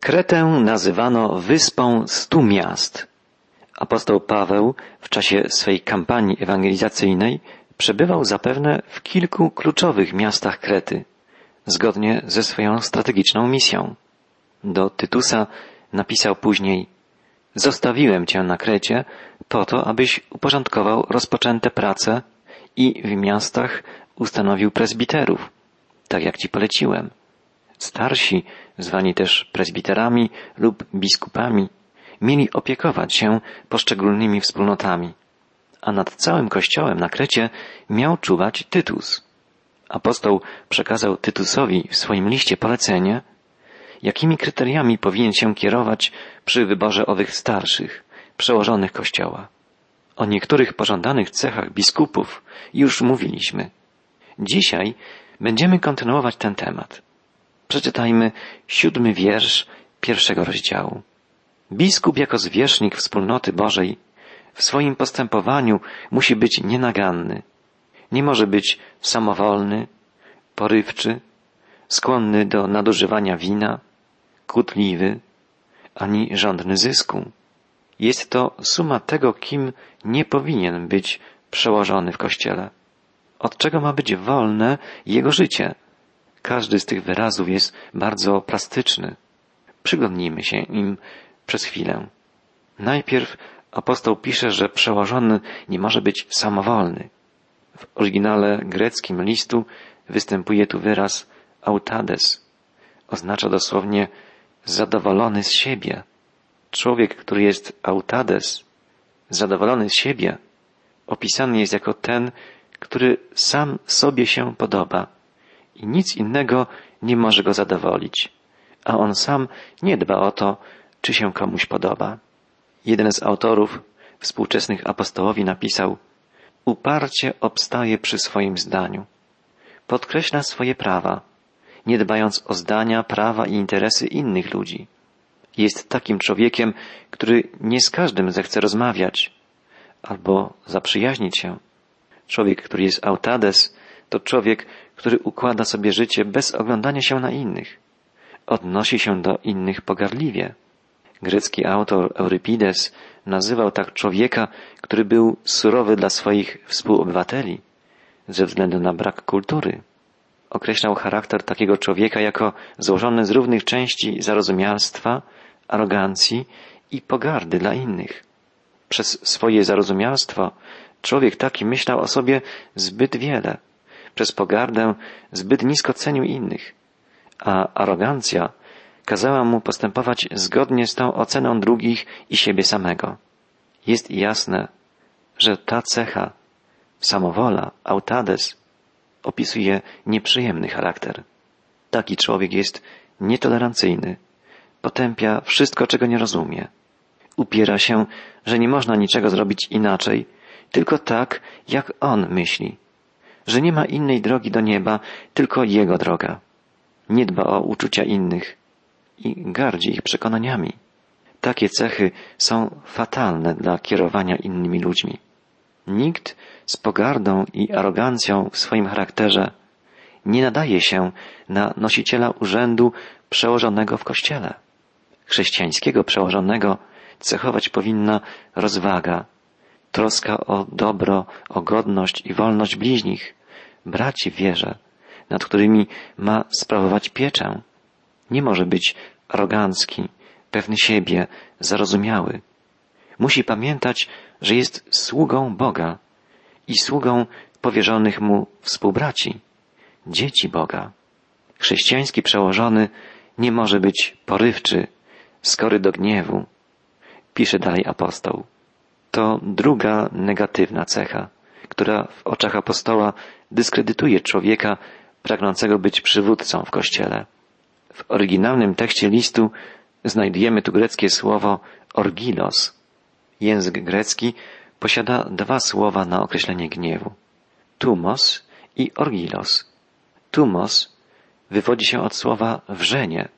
Kretę nazywano wyspą stu miast. Apostoł Paweł w czasie swej kampanii ewangelizacyjnej przebywał zapewne w kilku kluczowych miastach Krety, zgodnie ze swoją strategiczną misją. Do Tytusa napisał później Zostawiłem cię na Krecie po to, abyś uporządkował rozpoczęte prace i w miastach ustanowił prezbiterów, tak jak ci poleciłem. Starsi, zwani też prezbiterami lub biskupami, mieli opiekować się poszczególnymi wspólnotami, a nad całym kościołem na Krecie miał czuwać Tytus. Apostoł przekazał Tytusowi w swoim liście polecenie, jakimi kryteriami powinien się kierować przy wyborze owych starszych, przełożonych Kościoła. O niektórych pożądanych cechach biskupów już mówiliśmy. Dzisiaj będziemy kontynuować ten temat. Przeczytajmy siódmy wiersz pierwszego rozdziału. Biskup jako zwierzchnik wspólnoty Bożej w swoim postępowaniu musi być nienaganny. Nie może być samowolny, porywczy, skłonny do nadużywania wina, kłótliwy, ani żądny zysku. Jest to suma tego, kim nie powinien być przełożony w Kościele. Od czego ma być wolne jego życie? Każdy z tych wyrazów jest bardzo plastyczny. Przyglądnijmy się im przez chwilę. Najpierw apostoł pisze, że przełożony nie może być samowolny. W oryginale greckim listu występuje tu wyraz autades. Oznacza dosłownie zadowolony z siebie. Człowiek, który jest autades, zadowolony z siebie, opisany jest jako ten, który sam sobie się podoba i nic innego nie może go zadowolić, a on sam nie dba o to, czy się komuś podoba. Jeden z autorów współczesnych apostołowi napisał Uparcie obstaje przy swoim zdaniu. Podkreśla swoje prawa, nie dbając o zdania, prawa i interesy innych ludzi. Jest takim człowiekiem, który nie z każdym zechce rozmawiać albo zaprzyjaźnić się. Człowiek, który jest autades, to człowiek, który układa sobie życie bez oglądania się na innych. Odnosi się do innych pogardliwie. Grecki autor Eurypides nazywał tak człowieka, który był surowy dla swoich współobywateli ze względu na brak kultury. Określał charakter takiego człowieka jako złożony z równych części zarozumialstwa, arogancji i pogardy dla innych. Przez swoje zarozumialstwo człowiek taki myślał o sobie zbyt wiele, przez pogardę zbyt nisko cenił innych, a arogancja kazała mu postępować zgodnie z tą oceną drugich i siebie samego. Jest jasne, że ta cecha, samowola, autades, opisuje nieprzyjemny charakter. Taki człowiek jest nietolerancyjny, potępia wszystko, czego nie rozumie. Upiera się, że nie można niczego zrobić inaczej, tylko tak, jak on myśli, że nie ma innej drogi do nieba, tylko jego droga. Nie dba o uczucia innych i gardzi ich przekonaniami. Takie cechy są fatalne dla kierowania innymi ludźmi. Nikt z pogardą i arogancją w swoim charakterze nie nadaje się na nosiciela urzędu przełożonego w kościele. Chrześcijańskiego przełożonego cechować powinna rozwaga, troska o dobro, o godność i wolność bliźnich, braci w wierze, nad którymi ma sprawować pieczę. Nie może być arogancki, pewny siebie, zarozumiały. Musi pamiętać, że jest sługą Boga i sługą powierzonych mu współbraci, dzieci Boga. Chrześcijański przełożony nie może być porywczy, skory do gniewu, pisze dalej apostoł. To druga negatywna cecha, która w oczach apostoła dyskredytuje człowieka pragnącego być przywódcą w kościele. W oryginalnym tekście listu znajdujemy tu greckie słowo orgilos. Język grecki posiada dwa słowa na określenie gniewu. Tumos i orgilos. Tumos wywodzi się od słowa wrzenie.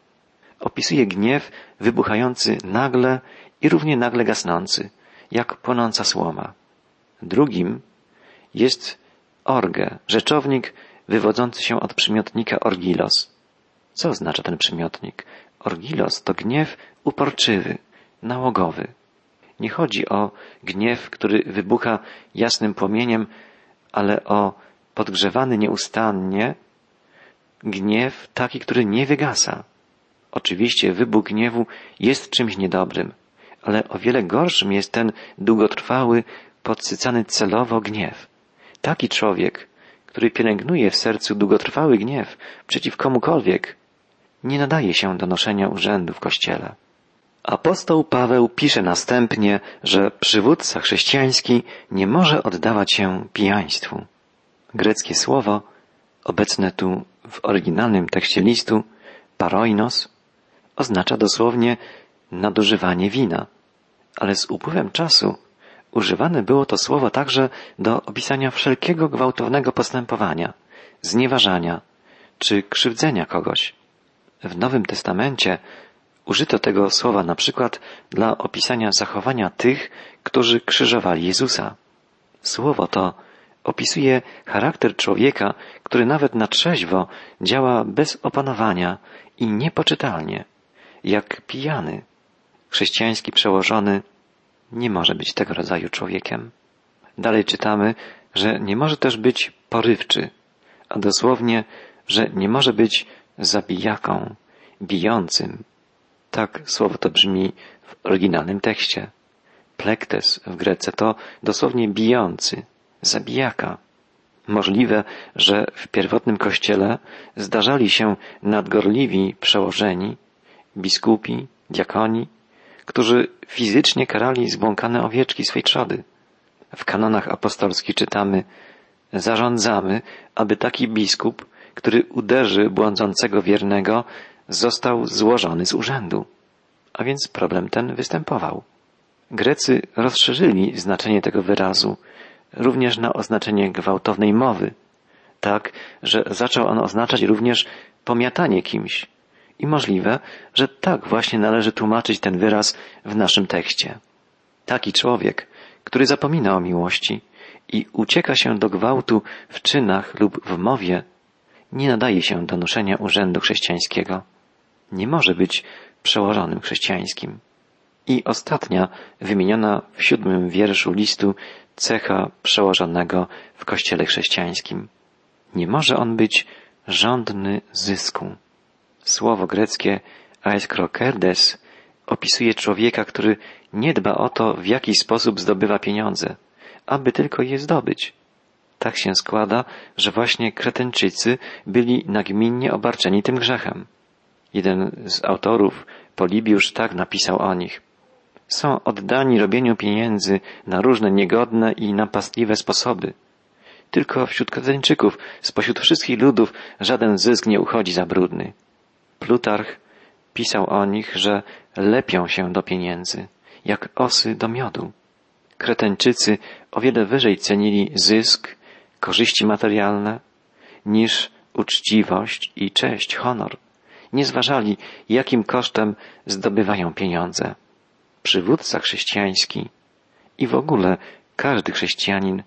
Opisuje gniew wybuchający nagle i równie nagle gasnący, jak płonąca słoma. Drugim jest orge, rzeczownik wywodzący się od przymiotnika orgilos. Co oznacza ten przymiotnik? Orgilos to gniew uporczywy, nałogowy. Nie chodzi o gniew, który wybucha jasnym płomieniem, ale o podgrzewany nieustannie gniew taki, który nie wygasa. Oczywiście wybuch gniewu jest czymś niedobrym, ale o wiele gorszym jest ten długotrwały, podsycany celowo gniew. Taki człowiek, który pielęgnuje w sercu długotrwały gniew przeciw komukolwiek, nie nadaje się do noszenia urzędu w Kościele. Apostoł Paweł pisze następnie, że przywódca chrześcijański nie może oddawać się pijaństwu. Greckie słowo, obecne tu w oryginalnym tekście listu, paroinos, oznacza dosłownie nadużywanie wina. Ale z upływem czasu używane było to słowo także do opisania wszelkiego gwałtownego postępowania, znieważania czy krzywdzenia kogoś. W Nowym Testamencie użyto tego słowa na przykład dla opisania zachowania tych, którzy krzyżowali Jezusa. Słowo to opisuje charakter człowieka, który nawet na trzeźwo działa bez opanowania i niepoczytalnie, jak pijany. Chrześcijański przełożony nie może być tego rodzaju człowiekiem. Dalej czytamy, że nie może też być porywczy, a dosłownie, że nie może być zabijaką, bijącym. Tak słowo to brzmi w oryginalnym tekście. Plektes w Grece to dosłownie bijący, zabijaka. Możliwe, że w pierwotnym kościele zdarzali się nadgorliwi przełożeni, biskupi, diakoni, którzy fizycznie karali zbłąkane owieczki swej trzody. W kanonach apostolskich czytamy Zarządzamy, aby taki biskup, który uderzy błądzącego wiernego, został złożony z urzędu. A więc problem ten występował. Grecy rozszerzyli znaczenie tego wyrazu również na oznaczenie gwałtownej mowy, tak, że zaczął on oznaczać również pomiatanie kimś. I możliwe, że tak właśnie należy tłumaczyć ten wyraz w naszym tekście. Taki człowiek, który zapomina o miłości i ucieka się do gwałtu w czynach lub w mowie, nie nadaje się do noszenia urzędu chrześcijańskiego. Nie może być przełożonym chrześcijańskim. I ostatnia, wymieniona w siódmym wierszu listu, cecha przełożonego w kościele chrześcijańskim. Nie może on być żądny zysku. Słowo greckie aeskrokerdes opisuje człowieka, który nie dba o to, w jaki sposób zdobywa pieniądze, aby tylko je zdobyć. Tak się składa, że właśnie Kretenczycy byli nagminnie obarczeni tym grzechem. Jeden z autorów, Polibiusz, tak napisał o nich. Są oddani robieniu pieniędzy na różne niegodne i napastliwe sposoby. Tylko wśród Kretenczyków, spośród wszystkich ludów, żaden zysk nie uchodzi za brudny. Plutarch pisał o nich, że lepią się do pieniędzy, jak osy do miodu. Kretenczycy o wiele wyżej cenili zysk, korzyści materialne, niż uczciwość i cześć, honor. Nie zważali, jakim kosztem zdobywają pieniądze. Przywódca chrześcijański i w ogóle każdy chrześcijanin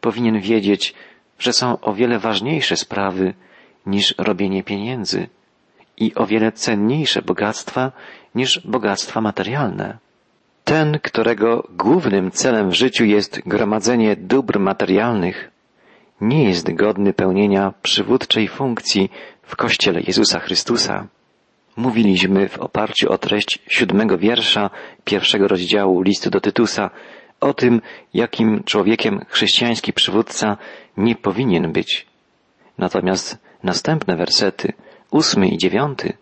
powinien wiedzieć, że są o wiele ważniejsze sprawy niż robienie pieniędzy i o wiele cenniejsze bogactwa niż bogactwa materialne. Ten, którego głównym celem w życiu jest gromadzenie dóbr materialnych, nie jest godny pełnienia przywódczej funkcji w Kościele Jezusa Chrystusa. Mówiliśmy w oparciu o treść siódmego wiersza pierwszego rozdziału listu do Tytusa o tym, jakim człowiekiem chrześcijański przywódca nie powinien być. Natomiast następne wersety, ósmy i dziewiąty,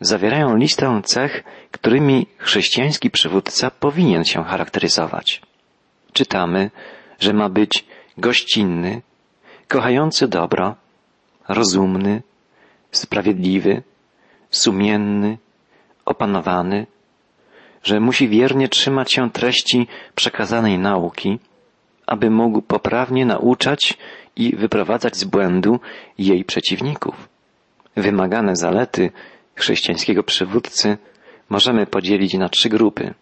zawierają listę cech, którymi chrześcijański przywódca powinien się charakteryzować. Czytamy, że ma być gościnny, kochający dobro, rozumny, sprawiedliwy, sumienny, opanowany, że musi wiernie trzymać się treści przekazanej nauki, aby mógł poprawnie nauczać i wyprowadzać z błędu jej przeciwników. Wymagane zalety chrześcijańskiego przywódcy możemy podzielić na trzy grupy.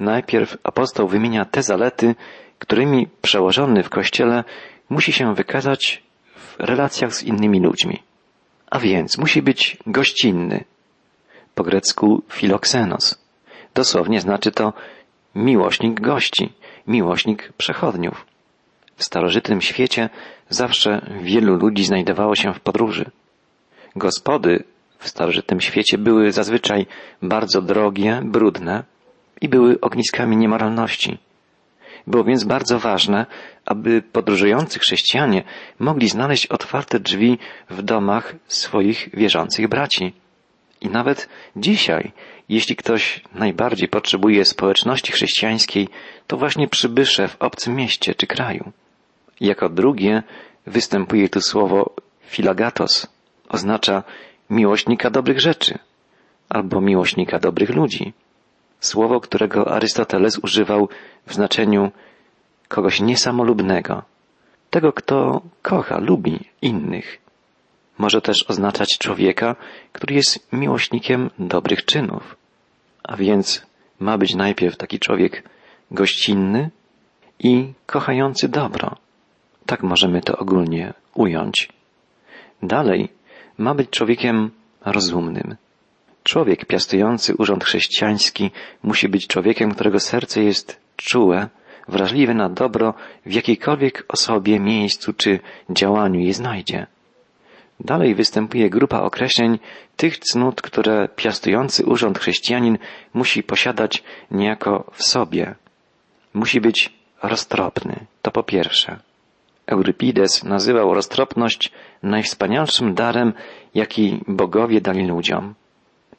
Najpierw apostoł wymienia te zalety, którymi przełożony w kościele musi się wykazać w relacjach z innymi ludźmi. A więc musi być gościnny. po grecku filoksenos. Dosłownie znaczy to miłośnik gości, miłośnik przechodniów. W starożytnym świecie zawsze wielu ludzi znajdowało się w podróży. Gospody w starożytnym świecie były zazwyczaj bardzo drogie, brudne i były ogniskami niemoralności. Było więc bardzo ważne, aby podróżujący chrześcijanie mogli znaleźć otwarte drzwi w domach swoich wierzących braci. I nawet dzisiaj, jeśli ktoś najbardziej potrzebuje społeczności chrześcijańskiej, to właśnie przybysze w obcym mieście czy kraju. Jako drugie występuje tu słowo filagatos. Oznacza miłośnika dobrych rzeczy albo miłośnika dobrych ludzi. Słowo, którego Arystoteles używał w znaczeniu kogoś niesamolubnego, tego, kto kocha, lubi innych. Może też oznaczać człowieka, który jest miłośnikiem dobrych czynów. A więc ma być najpierw taki człowiek gościnny i kochający dobro. Tak możemy to ogólnie ująć. Dalej ma być człowiekiem rozumnym. Człowiek piastujący urząd chrześcijański musi być człowiekiem, którego serce jest czułe, wrażliwe na dobro w jakiejkolwiek osobie, miejscu czy działaniu je znajdzie. Dalej występuje grupa określeń tych cnót, które piastujący urząd chrześcijanin musi posiadać niejako w sobie. Musi być roztropny, to po pierwsze. Eurypides nazywał roztropność najwspanialszym darem, jaki bogowie dali ludziom.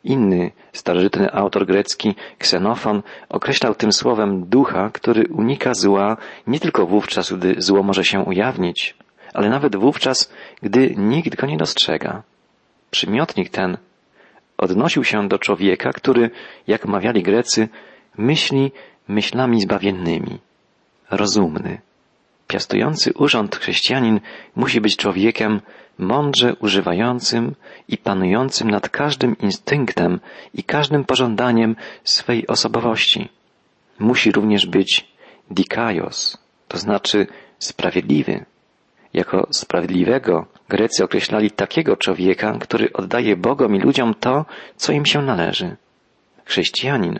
Inny starożytny autor grecki, Ksenofon, określał tym słowem ducha, który unika zła nie tylko wówczas, gdy zło może się ujawnić, ale nawet wówczas, gdy nikt go nie dostrzega. Przymiotnik ten odnosił się do człowieka, który, jak mawiali Grecy, myśli myślami zbawiennymi, rozumny. Piastujący urząd chrześcijanin musi być człowiekiem mądrze używającym i panującym nad każdym instynktem i każdym pożądaniem swej osobowości. Musi również być dikaios, to znaczy sprawiedliwy. Jako sprawiedliwego Grecy określali takiego człowieka, który oddaje Bogom i ludziom to, co im się należy. Chrześcijanin,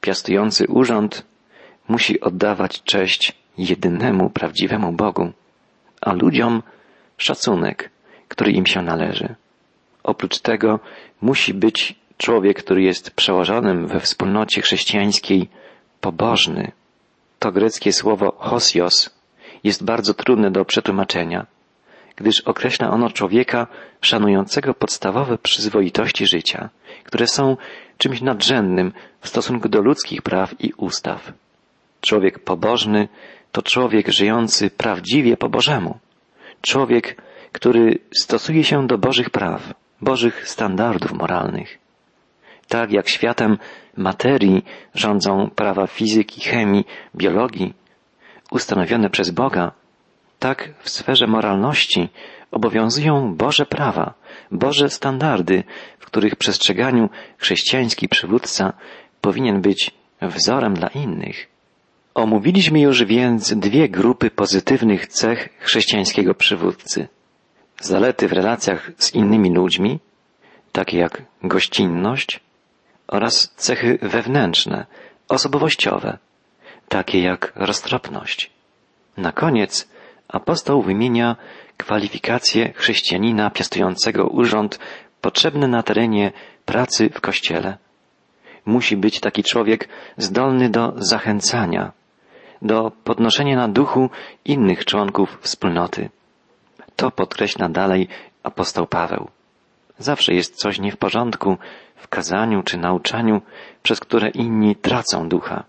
piastujący urząd, musi oddawać cześć jedynemu prawdziwemu Bogu, a ludziom szacunek, który im się należy. Oprócz tego musi być człowiek, który jest przełożonym we wspólnocie chrześcijańskiej pobożny. To greckie słowo hosios jest bardzo trudne do przetłumaczenia, gdyż określa ono człowieka szanującego podstawowe przyzwoitości życia, które są czymś nadrzędnym w stosunku do ludzkich praw i ustaw. Człowiek pobożny to człowiek żyjący prawdziwie po Bożemu. Człowiek, który stosuje się do Bożych praw, Bożych standardów moralnych. Tak jak światem materii rządzą prawa fizyki, chemii, biologii, ustanowione przez Boga, tak w sferze moralności obowiązują Boże prawa, Boże standardy, w których przestrzeganiu chrześcijański przywódca powinien być wzorem dla innych. Omówiliśmy już więc dwie grupy pozytywnych cech chrześcijańskiego przywódcy. Zalety w relacjach z innymi ludźmi, takie jak gościnność, oraz cechy wewnętrzne, osobowościowe, takie jak roztropność. Na koniec apostoł wymienia kwalifikacje chrześcijanina piastującego urząd potrzebny na terenie pracy w kościele. Musi być taki człowiek zdolny do zachęcania, do podnoszenia na duchu innych członków wspólnoty. To podkreśla dalej apostoł Paweł. Zawsze jest coś nie w porządku w kazaniu czy nauczaniu, przez które inni tracą ducha.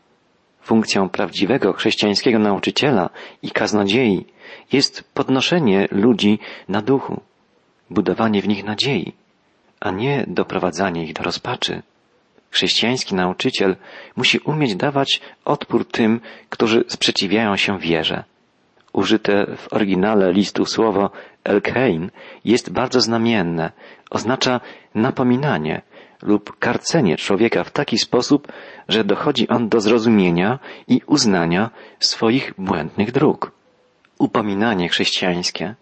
Funkcją prawdziwego chrześcijańskiego nauczyciela i kaznodziei jest podnoszenie ludzi na duchu, budowanie w nich nadziei, a nie doprowadzanie ich do rozpaczy. Chrześcijański nauczyciel musi umieć dawać odpór tym, którzy sprzeciwiają się wierze. Użyte w oryginale listu słowo elkein jest bardzo znamienne. Oznacza napominanie lub karcenie człowieka w taki sposób, że dochodzi on do zrozumienia i uznania swoich błędnych dróg. Upominanie chrześcijańskie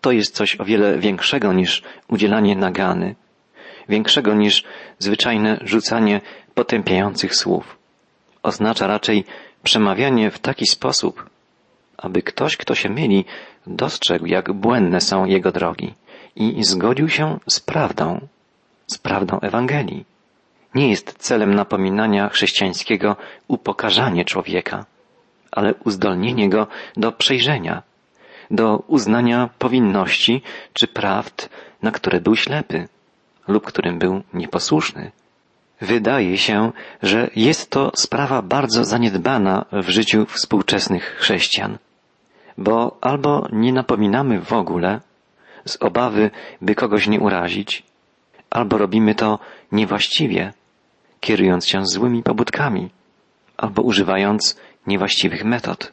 to jest coś o wiele większego niż udzielanie nagany, większego niż zwyczajne rzucanie potępiających słów. Oznacza raczej przemawianie w taki sposób, aby ktoś, kto się myli, dostrzegł, jak błędne są jego drogi i zgodził się z prawdą, z prawdą Ewangelii. Nie jest celem napominania chrześcijańskiego upokarzanie człowieka, ale uzdolnienie go do przejrzenia, do uznania powinności czy prawd, na które był ślepy lub którym był nieposłuszny. Wydaje się, że jest to sprawa bardzo zaniedbana w życiu współczesnych chrześcijan, bo albo nie napominamy w ogóle z obawy, by kogoś nie urazić, albo robimy to niewłaściwie, kierując się złymi pobudkami, albo używając niewłaściwych metod.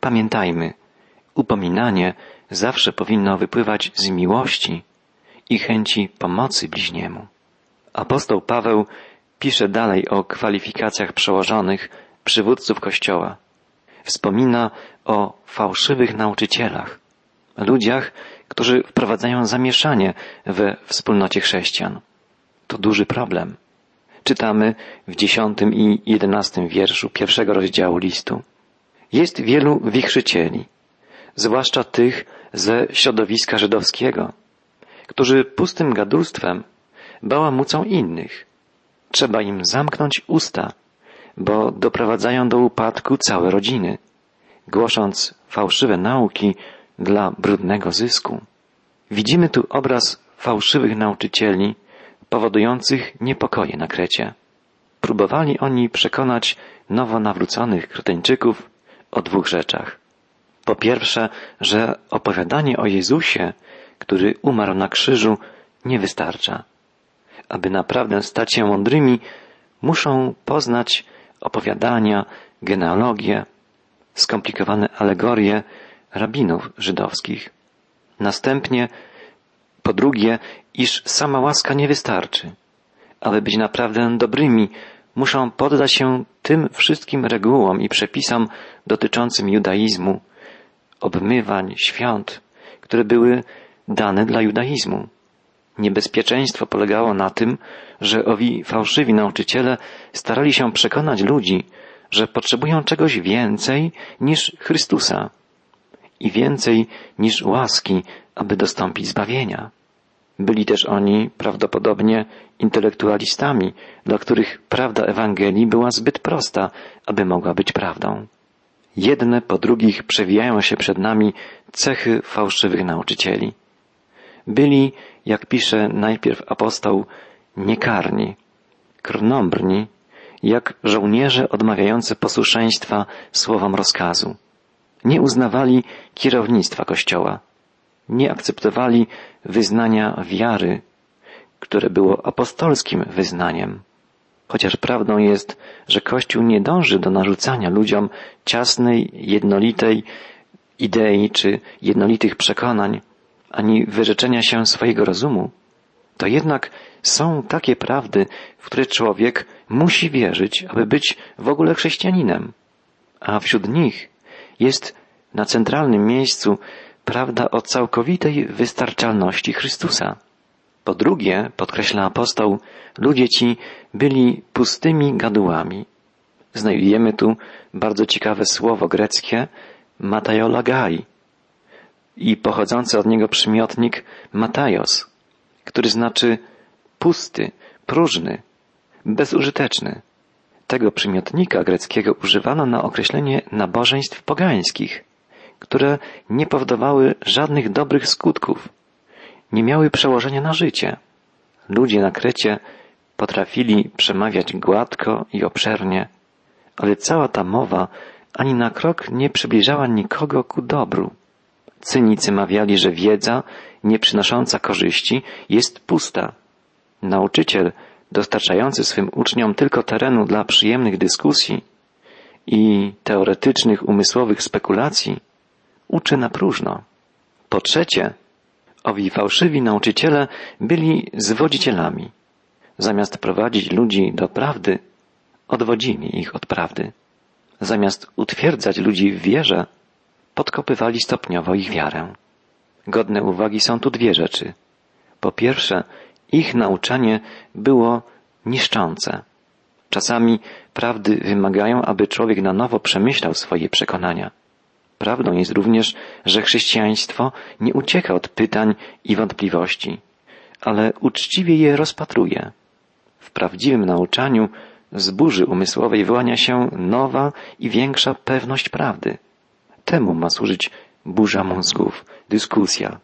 Pamiętajmy, upominanie zawsze powinno wypływać z miłości i chęci pomocy bliźniemu. Apostoł Paweł pisze dalej o kwalifikacjach przełożonych przywódców Kościoła. Wspomina o fałszywych nauczycielach, ludziach, którzy wprowadzają zamieszanie we wspólnocie chrześcijan. To duży problem. Czytamy w dziesiątym i jedenastym wierszu pierwszego rozdziału listu. Jest wielu wichrzycieli, zwłaszcza tych ze środowiska żydowskiego, którzy pustym gadulstwem bałamucą innych. Trzeba im zamknąć usta, bo doprowadzają do upadku całe rodziny, głosząc fałszywe nauki dla brudnego zysku. Widzimy tu obraz fałszywych nauczycieli powodujących niepokoje na Krecie. Próbowali oni przekonać nowo nawróconych Kreteńczyków o dwóch rzeczach. Po pierwsze, że opowiadanie o Jezusie, który umarł na krzyżu, nie wystarcza. Aby naprawdę stać się mądrymi, muszą poznać opowiadania, genealogię, skomplikowane alegorie rabinów żydowskich. Następnie, po drugie, iż sama łaska nie wystarczy. Aby być naprawdę dobrymi, muszą poddać się tym wszystkim regułom i przepisom dotyczącym judaizmu, obmywań, świąt, które były dane dla judaizmu. Niebezpieczeństwo polegało na tym, że owi fałszywi nauczyciele starali się przekonać ludzi, że potrzebują czegoś więcej niż Chrystusa i więcej niż łaski, aby dostąpić zbawienia. Byli też oni prawdopodobnie intelektualistami, dla których prawda Ewangelii była zbyt prosta, aby mogła być prawdą. Jedne po drugich przewijają się przed nami cechy fałszywych nauczycieli. Byli, jak pisze najpierw apostoł, niekarni, krnąbrni, jak żołnierze odmawiający posłuszeństwa słowom rozkazu. Nie uznawali kierownictwa Kościoła. Nie akceptowali wyznania wiary, które było apostolskim wyznaniem. Chociaż prawdą jest, że Kościół nie dąży do narzucania ludziom ciasnej, jednolitej idei czy jednolitych przekonań, ani wyrzeczenia się swojego rozumu, to jednak są takie prawdy, w które człowiek musi wierzyć, aby być w ogóle chrześcijaninem. A wśród nich jest na centralnym miejscu prawda o całkowitej wystarczalności Chrystusa. Po drugie, podkreśla apostoł, ludzie ci byli pustymi gadułami. Znajdujemy tu bardzo ciekawe słowo greckie matajolagai i pochodzący od niego przymiotnik matajos, który znaczy pusty, próżny, bezużyteczny. Tego przymiotnika greckiego używano na określenie nabożeństw pogańskich, które nie powodowały żadnych dobrych skutków, nie miały przełożenia na życie. Ludzie na Krecie potrafili przemawiać gładko i obszernie, ale cała ta mowa ani na krok nie przybliżała nikogo ku dobru. Cynicy mawiali, że wiedza, nie przynosząca korzyści, jest pusta. Nauczyciel, dostarczający swym uczniom tylko terenu dla przyjemnych dyskusji i teoretycznych umysłowych spekulacji, uczy na próżno. Po trzecie, owi fałszywi nauczyciele byli zwodzicielami. Zamiast prowadzić ludzi do prawdy, odwodzili ich od prawdy. Zamiast utwierdzać ludzi w wierze, podkopywali stopniowo ich wiarę. Godne uwagi są tu dwie rzeczy. Po pierwsze, Ich nauczanie było niszczące. Czasami prawdy wymagają, aby człowiek na nowo przemyślał swoje przekonania. Prawdą jest również, że chrześcijaństwo nie ucieka od pytań i wątpliwości, ale uczciwie je rozpatruje. W prawdziwym nauczaniu z burzy umysłowej wyłania się nowa i większa pewność prawdy. Temu ma służyć burza mózgów, dyskusja.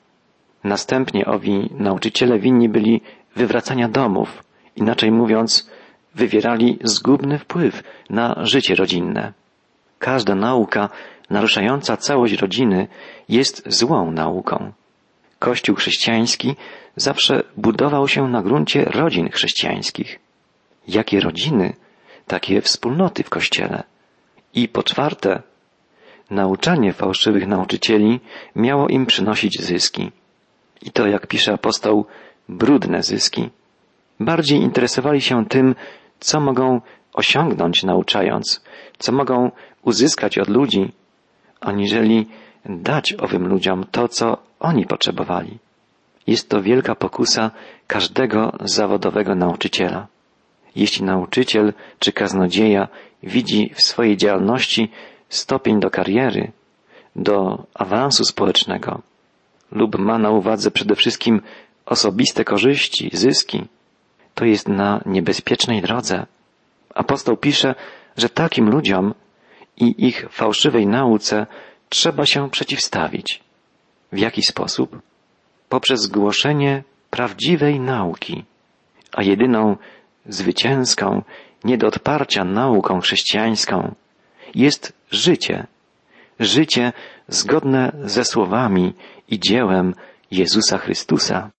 Następnie owi nauczyciele winni byli wywracania domów, inaczej mówiąc, wywierali zgubny wpływ na życie rodzinne. Każda nauka naruszająca całość rodziny jest złą nauką. Kościół chrześcijański zawsze budował się na gruncie rodzin chrześcijańskich. Jakie rodziny, takie wspólnoty w Kościele. I po czwarte, nauczanie fałszywych nauczycieli miało im przynosić zyski. I to, jak pisze apostoł, brudne zyski. Bardziej interesowali się tym, co mogą osiągnąć nauczając, co mogą uzyskać od ludzi, aniżeli dać owym ludziom to, co oni potrzebowali. Jest to wielka pokusa każdego zawodowego nauczyciela. Jeśli nauczyciel czy kaznodzieja widzi w swojej działalności stopień do kariery, do awansu społecznego, lub ma na uwadze przede wszystkim osobiste korzyści, zyski, to jest na niebezpiecznej drodze. Apostoł pisze, że takim ludziom i ich fałszywej nauce trzeba się przeciwstawić. W jaki sposób? Poprzez głoszenie prawdziwej nauki, a jedyną zwycięską, nie do odparcia nauką chrześcijańską jest życie. Życie zgodne ze słowami i dziełem Jezusa Chrystusa.